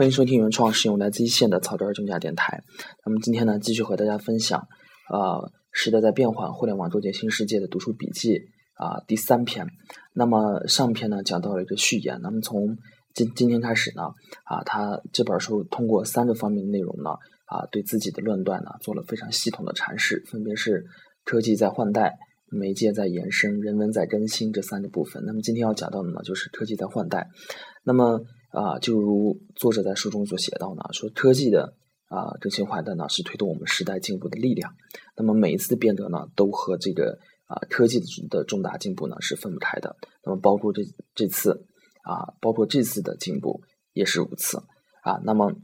欢迎收听原创使用来自一线的草根儿中价电台。那么今天呢，继续和大家分享，呃，时代在变换，互联网构建新世界的读书笔记啊，第三篇。那么上篇呢讲到了一个序言。那么从今今天开始呢，啊，他这本书通过三个方面的内容呢，啊，对自己的论断呢做了非常系统的阐释，分别是科技在换代、媒介在延伸、人文在更新这三个部分。那么今天要讲到的呢，就是科技在换代。那么啊，就如作者在书中所写到呢，说科技的啊更新换代呢是推动我们时代进步的力量。那么每一次的变革呢，都和这个啊科技的重大进步呢是分不开的。那么包括这这次啊，包括这次的进步也是如此啊。那么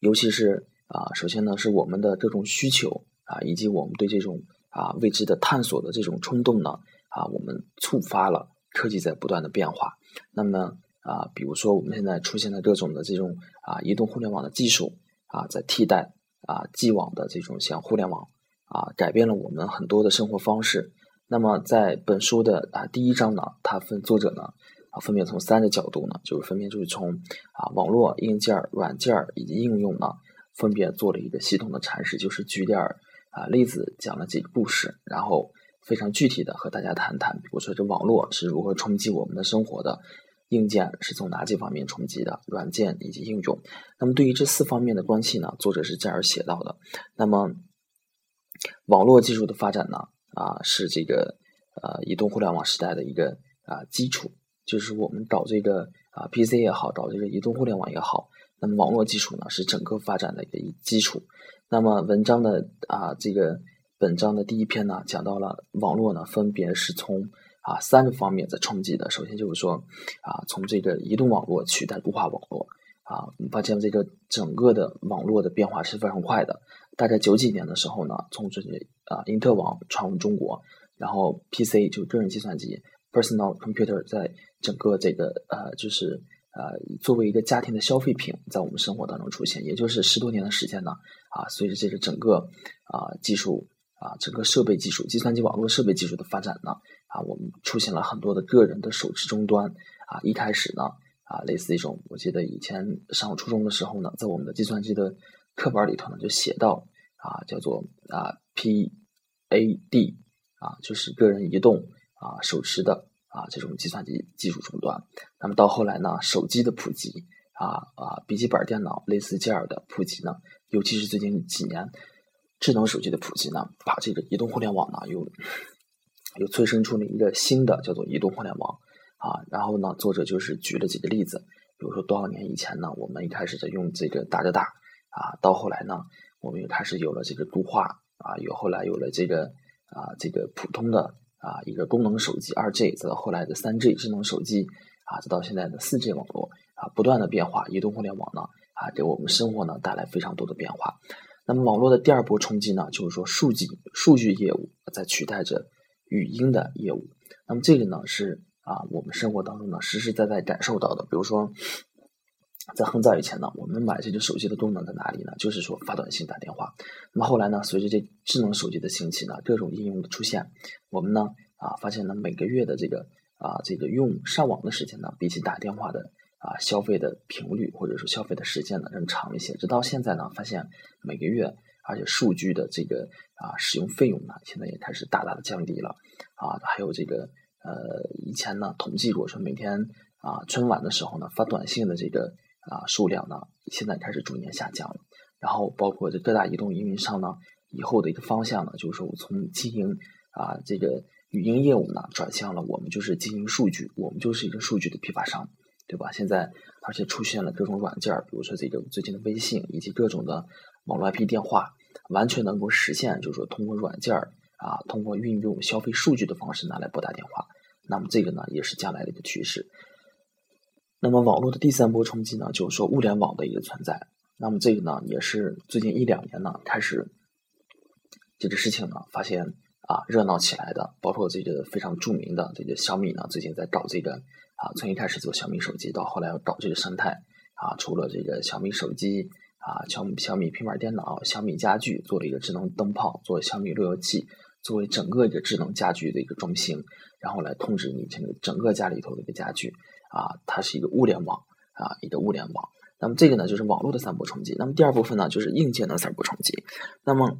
尤其是啊，首先呢是我们的这种需求啊，以及我们对这种啊未知的探索的这种冲动呢啊，我们触发了科技在不断的变化。那么啊，比如说我们现在出现的各种的这种啊移动互联网的技术啊，在替代啊既往的这种像互联网啊，改变了我们很多的生活方式。那么在本书的啊第一章呢，它分作者呢啊分别从三个角度呢，就是分别就是从啊网络硬件、软件以及应用呢，分别做了一个系统的阐释，就是举点啊例子讲了几个故事，然后非常具体的和大家谈谈，比如说这网络是如何冲击我们的生活的。硬件是从哪几方面冲击的？软件以及应用。那么对于这四方面的关系呢？作者是这样写到的。那么网络技术的发展呢？啊，是这个呃移动互联网时代的一个啊基础。就是我们搞这个啊 PC 也好，搞这个移动互联网也好，那么网络技术呢是整个发展的一个基础。那么文章的啊这个本章的第一篇呢，讲到了网络呢，分别是从。啊，三个方面在冲击的。首先就是说，啊，从这个移动网络取代固话网络，啊，我们发现这个整个的网络的变化是非常快的。大概九几年的时候呢，从这些啊，因特网传入中国，然后 PC 就个人计算机 （personal computer） 在整个这个呃，就是呃，作为一个家庭的消费品，在我们生活当中出现，也就是十多年的时间呢，啊，随着这个整个啊技术啊，整个设备技术、计算机网络设备技术的发展呢。啊，我们出现了很多的个人的手持终端啊。一开始呢，啊，类似一种，我记得以前上初中的时候呢，在我们的计算机的课本里头呢，就写到啊，叫做啊 PAD 啊，就是个人移动啊手持的啊这种计算机技术终端。那么到后来呢，手机的普及啊啊，笔记本电脑类似这样的普及呢，尤其是最近几年智能手机的普及呢，把这个移动互联网呢又。又催生出了一个新的叫做移动互联网啊，然后呢，作者就是举了几个例子，比如说多少年以前呢，我们一开始在用这个大哥大啊，到后来呢，我们又开始有了这个固话啊，有后来有了这个啊这个普通的啊一个功能手机二 G，再到后来的三 G 智能手机啊，再到现在的四 G 网络啊，不断的变化，移动互联网呢啊给我们生活呢带来非常多的变化。那么网络的第二波冲击呢，就是说数据数据业务在取代着。语音的业务，那么这个呢是啊，我们生活当中呢实实在在感受到的。比如说，在很早以前呢，我们买这个手机的功能在哪里呢？就是说发短信、打电话。那么后来呢，随着这智能手机的兴起呢，各种应用的出现，我们呢啊发现呢每个月的这个啊这个用上网的时间呢，比起打电话的啊消费的频率或者说消费的时间呢更长一些。直到现在呢，发现每个月。而且数据的这个啊使用费用呢，现在也开始大大的降低了啊。还有这个呃，以前呢统计过说每天啊春晚的时候呢发短信的这个啊数量呢，现在开始逐年下降了。然后包括这各大移动运营商呢，以后的一个方向呢，就是说我从经营啊这个语音业务呢，转向了我们就是经营数据，我们就是一个数据的批发商，对吧？现在而且出现了各种软件，比如说这个最近的微信以及各种的网络 IP 电话。完全能够实现，就是说通过软件啊，通过运用消费数据的方式拿来拨打电话。那么这个呢，也是将来的一个趋势。那么网络的第三波冲击呢，就是说物联网的一个存在。那么这个呢，也是最近一两年呢开始这个事情呢，发现啊热闹起来的。包括这个非常著名的这个小米呢，最近在搞这个啊，从一开始做小米手机，到后来要搞这个生态啊，除了这个小米手机。啊，小米小米平板电脑、小米家具做了一个智能灯泡，做小米路由器，作为整个一个智能家居的一个中心，然后来控制你这个整个家里头的一个家具。啊，它是一个物联网啊，一个物联网。那么这个呢就是网络的三波冲击。那么第二部分呢就是硬件的三波冲击。那么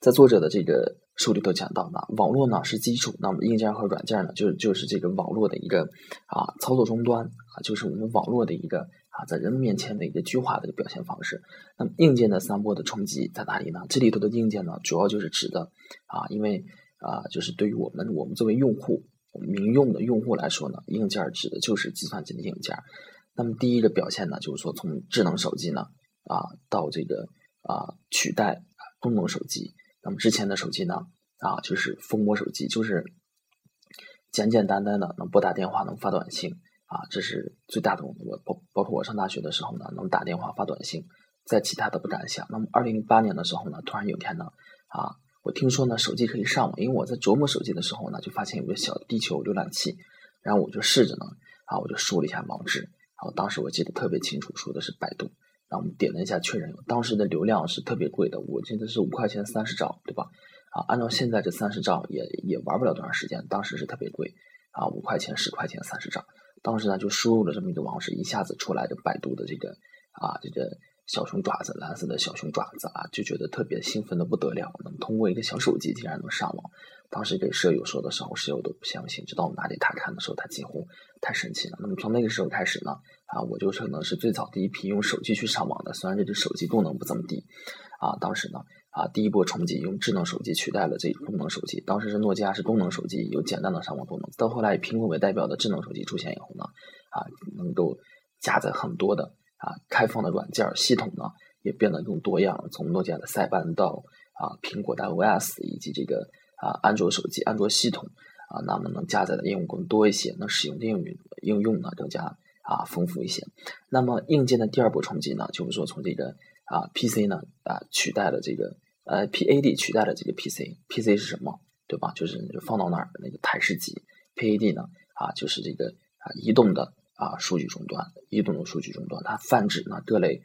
在作者的这个书里头讲到呢，网络呢是基础，那么硬件和软件呢就就是这个网络的一个啊操作终端啊，就是我们网络的一个啊在人们面前的一个具化的个表现方式。那么硬件的三波的冲击在哪里呢？这里头的硬件呢主要就是指的啊，因为啊就是对于我们我们作为用户民用的用户来说呢，硬件指的就是计算机的硬件。那么第一个表现呢，就是说从智能手机呢啊到这个啊取代功能手机。那么之前的手机呢，啊，就是蜂窝手机，就是简简单单的能拨打电话、能发短信，啊，这是最大的。我包包括我上大学的时候呢，能打电话、发短信，在其他的不敢想。那么二零零八年的时候呢，突然有一天呢，啊，我听说呢手机可以上网，因为我在琢磨手机的时候呢，就发现有个小地球浏览器，然后我就试着呢，啊，我就输了一下网址，然后当时我记得特别清楚，输的是百度。然后我们点了一下确认，当时的流量是特别贵的，我记得是五块钱三十兆，对吧？啊，按照现在这三十兆也也玩不了多长时间，当时是特别贵啊，五块钱、十块钱、三十兆。当时呢就输入了这么一个网址，一下子出来的百度的这个啊这个小熊爪子，蓝色的小熊爪子啊，就觉得特别兴奋的不得了，能通过一个小手机竟然能上网。当时给舍友说的时候，舍友都不相信，直到我拿给他看的时候，他几乎太神奇了。那么从那个时候开始呢，啊，我就可能是最早第一批用手机去上网的。虽然这个手机功能不怎么地，啊，当时呢，啊，第一波冲击用智能手机取代了这功能手机。当时是诺基亚是功能手机，有简单的上网功能。到后来以苹果为代表的智能手机出现以后呢，啊，能够加载很多的啊开放的软件系统呢，也变得更多样。从诺基亚的塞班到啊苹果的 OS 以及这个。啊，安卓手机、安卓系统啊，那么能加载的应用更多一些，能使用的应用应用呢更加啊丰富一些。那么硬件的第二波冲击呢，就是说从这个啊 PC 呢啊取代了这个呃 PAD 取代了这个 PC，PC 是什么？对吧？就是放到那儿那个台式机，PAD 呢啊就是这个啊移动的啊数据终端，移动的数据终端，它泛指呢各类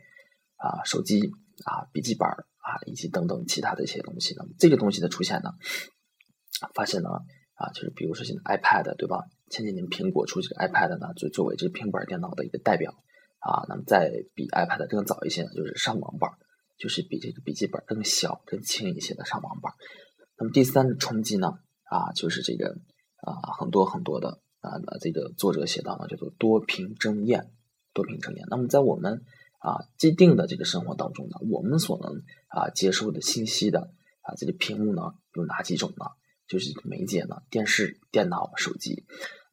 啊手机啊笔记本啊以及等等其他的一些东西呢。这个东西的出现呢。发现呢，啊，就是比如说现在 iPad 对吧？前几年苹果出这个 iPad 呢，就作为这平板电脑的一个代表啊。那么再比 iPad 更早一些呢，就是上网板，就是比这个笔记本更小、更轻一些的上网本。那么第三个冲击呢，啊，就是这个啊，很多很多的啊，那这个作者写到呢，叫做多屏争艳，多屏争艳。那么在我们啊既定的这个生活当中呢，我们所能啊接受的信息的啊这个屏幕呢有哪几种呢？就是媒介呢，电视、电脑、手机。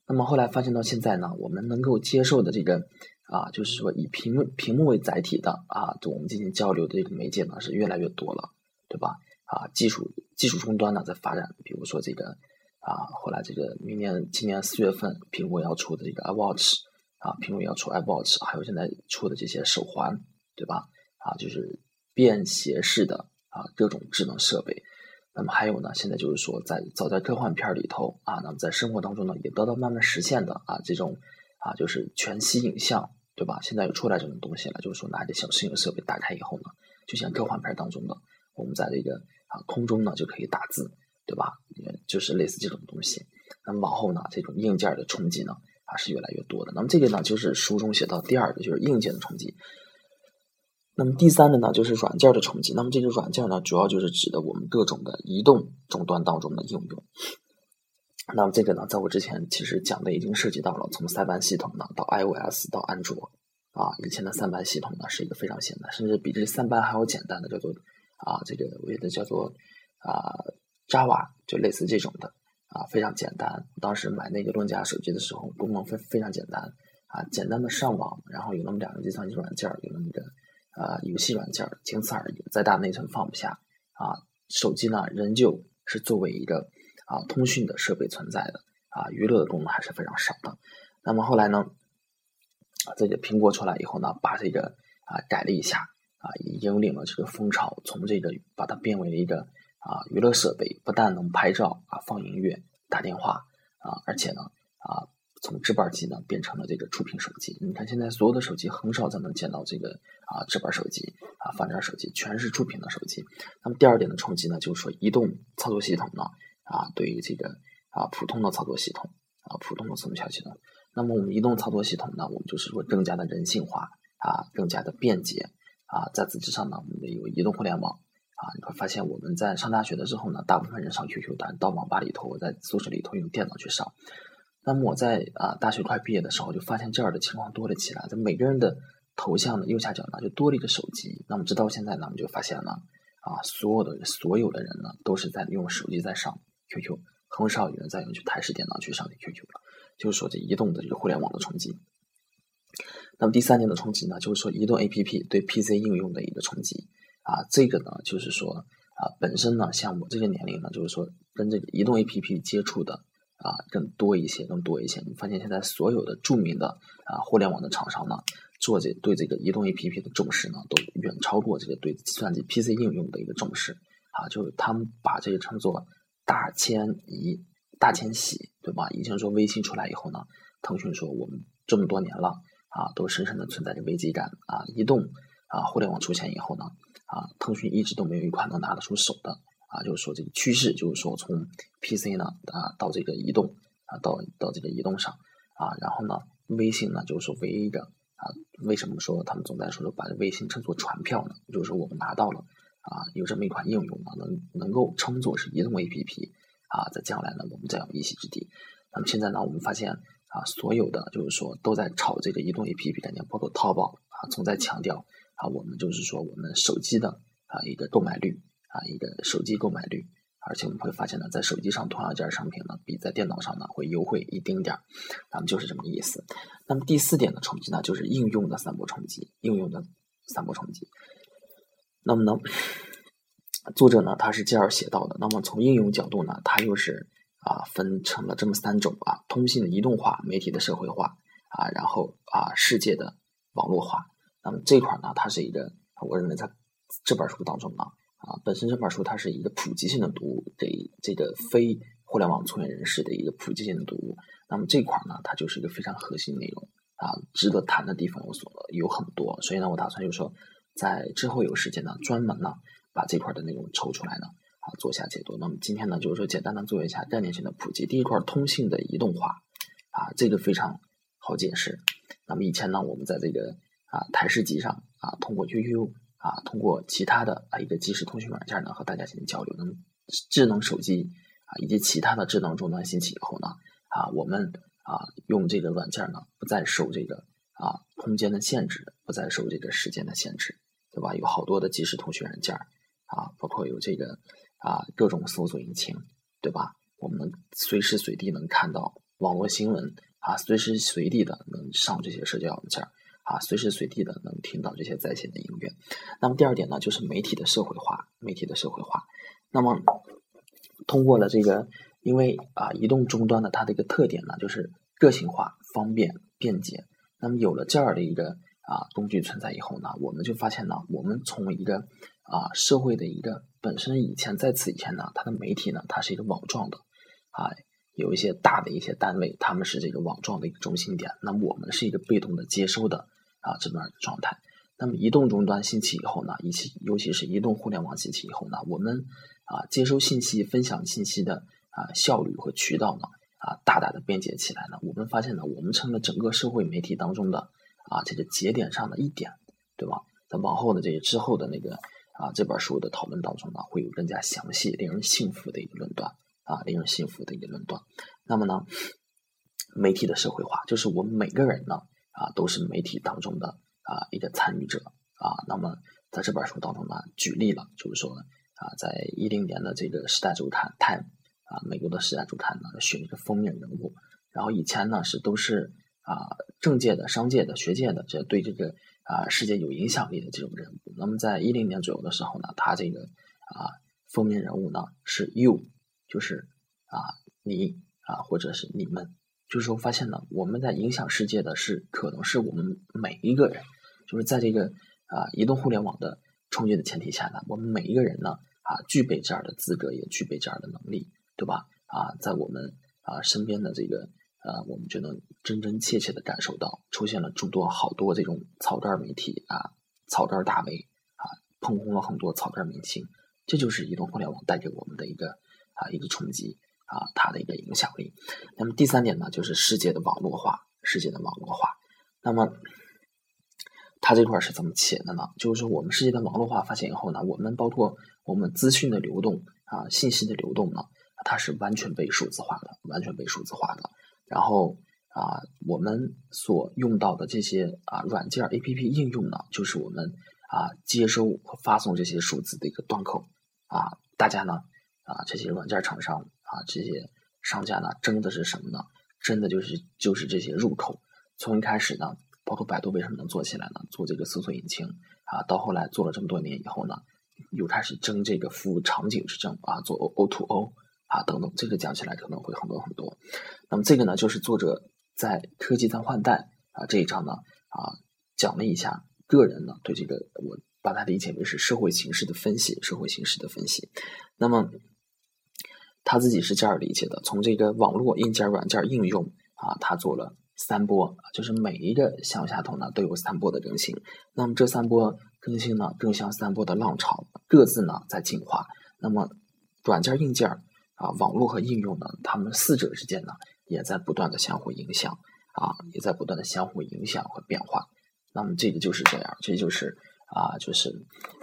那么后来发现到现在呢，我们能够接受的这个啊，就是说以屏幕屏幕为载体的啊，我们进行交流的这个媒介呢是越来越多了，对吧？啊，技术技术终端呢在发展，比如说这个啊，后来这个明年今年四月份苹果要出的这个 iWatch 啊，苹果要出 iWatch，还有现在出的这些手环，对吧？啊，就是便携式的啊各种智能设备。那么还有呢，现在就是说，在早在科幻片里头啊，那么在生活当中呢，也得到慢慢实现的啊，这种啊，就是全息影像，对吧？现在又出来这种东西了，就是说拿着小摄影设备打开以后呢，就像科幻片当中的，我们在这个啊空中呢就可以打字，对吧？就是类似这种东西。那么往后呢，这种硬件的冲击呢，啊是越来越多的。那么这个呢，就是书中写到第二个，就是硬件的冲击。那么第三个呢，就是软件的冲击。那么这个软件呢，主要就是指的我们各种的移动终端当中的应用。那么这个呢，在我之前其实讲的已经涉及到了，从塞班系统呢到 iOS 到安卓啊，以前的三班系统呢是一个非常简单，甚至比这三班还要简单的，叫做啊这个我觉得叫做啊 Java，就类似这种的啊，非常简单。当时买那个诺基亚手机的时候，功能非非常简单啊，简单的上网，然后有那么两个计算机软件，有那么个。啊，游戏软件仅此而已，再大内存放不下啊。手机呢，仍旧是作为一个啊通讯的设备存在的啊，娱乐的功能还是非常少的。那么后来呢，这个苹果出来以后呢，把这个啊改了一下啊，引领了这个风潮，从这个把它变为了一个啊娱乐设备，不但能拍照啊、放音乐、打电话啊，而且呢啊。从直板机呢变成了这个触屏手机。你看现在所有的手机很少再能见到这个啊直板手机啊翻点手机，全是触屏的手机。那么第二点的冲击呢，就是说移动操作系统呢啊对于这个啊普通的操作系统啊普通的自动小系统，那么我们移动操作系统呢，我们就是说更加的人性化啊更加的便捷啊。在此之上呢，我们有移动互联网啊，你会发现我们在上大学的时候呢，大部分人上 QQ，但到网吧里头，我在宿舍里头用电脑去上。那么我在啊大学快毕业的时候，就发现这儿的情况多了起来，在每个人的头像的右下角呢，就多了一个手机。那么直到现在呢，我们就发现了啊，所有的所有的人呢，都是在用手机在上 QQ，很少有人在用去台式电脑去上 QQ 了。就是说，这移动的这个互联网的冲击。那么第三点的冲击呢，就是说移动 APP 对 PC 应用的一个冲击啊。这个呢，就是说啊，本身呢，像我这个年龄呢，就是说跟这个移动 APP 接触的啊更多一些，更多一些。你发现现在所有的著名的啊互联网的厂商呢，做这对这个移动 APP 的重视呢，都远超过这个对计算机 PC 应用的一个重视啊。就是他们把这个称作大迁移。大迁徙，对吧？以前说微信出来以后呢，腾讯说我们这么多年了啊，都深深的存在着危机感啊。移动啊，互联网出现以后呢，啊，腾讯一直都没有一款能拿得出手的啊。就是说这个趋势，就是说从 PC 呢啊到这个移动啊到到这个移动上啊，然后呢，微信呢就是说唯一的啊，为什么说他们总在说说把微信称作传票呢？就是说我们拿到了啊，有这么一款应用呢，能能够称作是移动 APP。啊，在将来呢，我们再有一席之地。那么现在呢，我们发现啊，所有的就是说都在炒这个移动 APP 概念，包括淘宝啊，总在强调啊，我们就是说我们手机的啊一个购买率啊，一个手机购买率。而且我们会发现呢，在手机上同样一件商品呢，比在电脑上呢会优惠一丁点儿。那么就是这么个意思。那么第四点的冲击呢，就是应用的三波冲击，应用的三波冲击。那么呢？作者呢，他是这样写到的。那么从应用角度呢，他又是啊分成了这么三种啊：通信的移动化、媒体的社会化啊，然后啊世界的网络化。那么这块呢，它是一个我认为在这本书当中呢啊，本身这本书它是一个普及性的读物，这这个非互联网从业人士的一个普及性的读物。那么这块呢，它就是一个非常核心内容啊，值得谈的地方有所有很多。所以呢，我打算就说，在之后有时间呢，专门呢。把这块的内容抽出来呢，啊，做下解读。那么今天呢，就是说简单的做一下概念性的普及。第一块，通信的移动化，啊，这个非常好解释。那么以前呢，我们在这个啊台式机上啊，通过 QQ 啊，通过其他的啊一个即时通讯软件呢，和大家进行交流。那么智能手机啊，以及其他的智能终端兴起以后呢，啊，我们啊用这个软件呢，不再受这个啊空间的限制，不再受这个时间的限制，对吧？有好多的即时通讯软件。啊，包括有这个啊各种搜索引擎，对吧？我们随时随地能看到网络新闻啊，随时随地的能上这些社交软件啊，随时随地的能听到这些在线的音乐。那么第二点呢，就是媒体的社会化，媒体的社会化。那么通过了这个，因为啊移动终端的它的一个特点呢，就是个性化、方便、便捷。那么有了这样的一个啊工具存在以后呢，我们就发现呢，我们从一个啊，社会的一个本身以前在此以前呢，它的媒体呢，它是一个网状的，啊，有一些大的一些单位，他们是这个网状的一个中心点，那我们是一个被动的接收的啊这么样的状态。那么移动终端兴起以后呢，一起尤其是移动互联网兴起以后呢，我们啊接收信息、分享信息的啊效率和渠道呢啊大大的便捷起来呢。我们发现呢，我们成了整个社会媒体当中的啊这个节点上的一点，对吧？在往后的这些之后的那个。啊，这本书的讨论当中呢，会有更加详细、令人信服的一个论断啊，令人信服的一个论断。那么呢，媒体的社会化，就是我们每个人呢啊，都是媒体当中的啊一个参与者啊。那么在这本书当中呢，举例了，就是说啊，在一零年的这个《时代周刊》Time 啊，美国的《时代周刊》呢选了一个封面人物，然后以前呢是都是啊政界的、商界的、学界的，这对这个。啊，世界有影响力的这种人物。那么，在一零年左右的时候呢，他这个啊封面人物呢是 you，就是啊你啊或者是你们，就是说发现呢，我们在影响世界的是可能是我们每一个人，就是在这个啊移动互联网的冲击的前提下呢，我们每一个人呢啊具备这样的资格，也具备这样的能力，对吧？啊，在我们啊身边的这个。呃，我们就能真真切切的感受到，出现了诸多好多这种草根媒体啊，草根大 V 啊，捧红了很多草根明星，这就是移动互联网带给我们的一个啊一个冲击啊，它的一个影响力。那么第三点呢，就是世界的网络化，世界的网络化。那么它这块是怎么写的呢？就是说我们世界的网络化发现以后呢，我们包括我们资讯的流动啊，信息的流动呢，它是完全被数字化的，完全被数字化的。然后啊，我们所用到的这些啊软件 A P P 应用呢，就是我们啊接收和发送这些数字的一个端口啊。大家呢啊这些软件厂商啊这些商家呢争的是什么呢？争的就是就是这些入口。从一开始呢，包括百度为什么能做起来呢？做这个搜索引擎啊，到后来做了这么多年以后呢，又开始争这个服务场景之争啊，做 O O to O 啊等等，这个讲起来可能会很多很多。那么这个呢，就是作者在科技在换代啊这一章呢啊讲了一下个人呢对这个我把它理解为是社会形势的分析，社会形势的分析。那么他自己是这样理解的：从这个网络硬件、软件应用啊，他做了。三波就是每一个向下头呢都有三波的更新，那么这三波更新呢更像三波的浪潮，各自呢在进化。那么软件、硬件啊，网络和应用呢，它们四者之间呢也在不断的相互影响啊，也在不断的相互影响和变化。那么这个就是这样，这就是啊，就是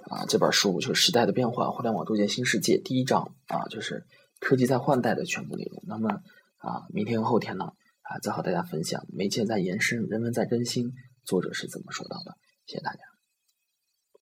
啊这本书就是时代的变化，互联网构建新世界第一章啊，就是科技在换代的全部内容。那么啊，明天和后天呢？啊，再和大家分享，媒介在延伸，人文在更新。作者是怎么说到的？谢谢大家。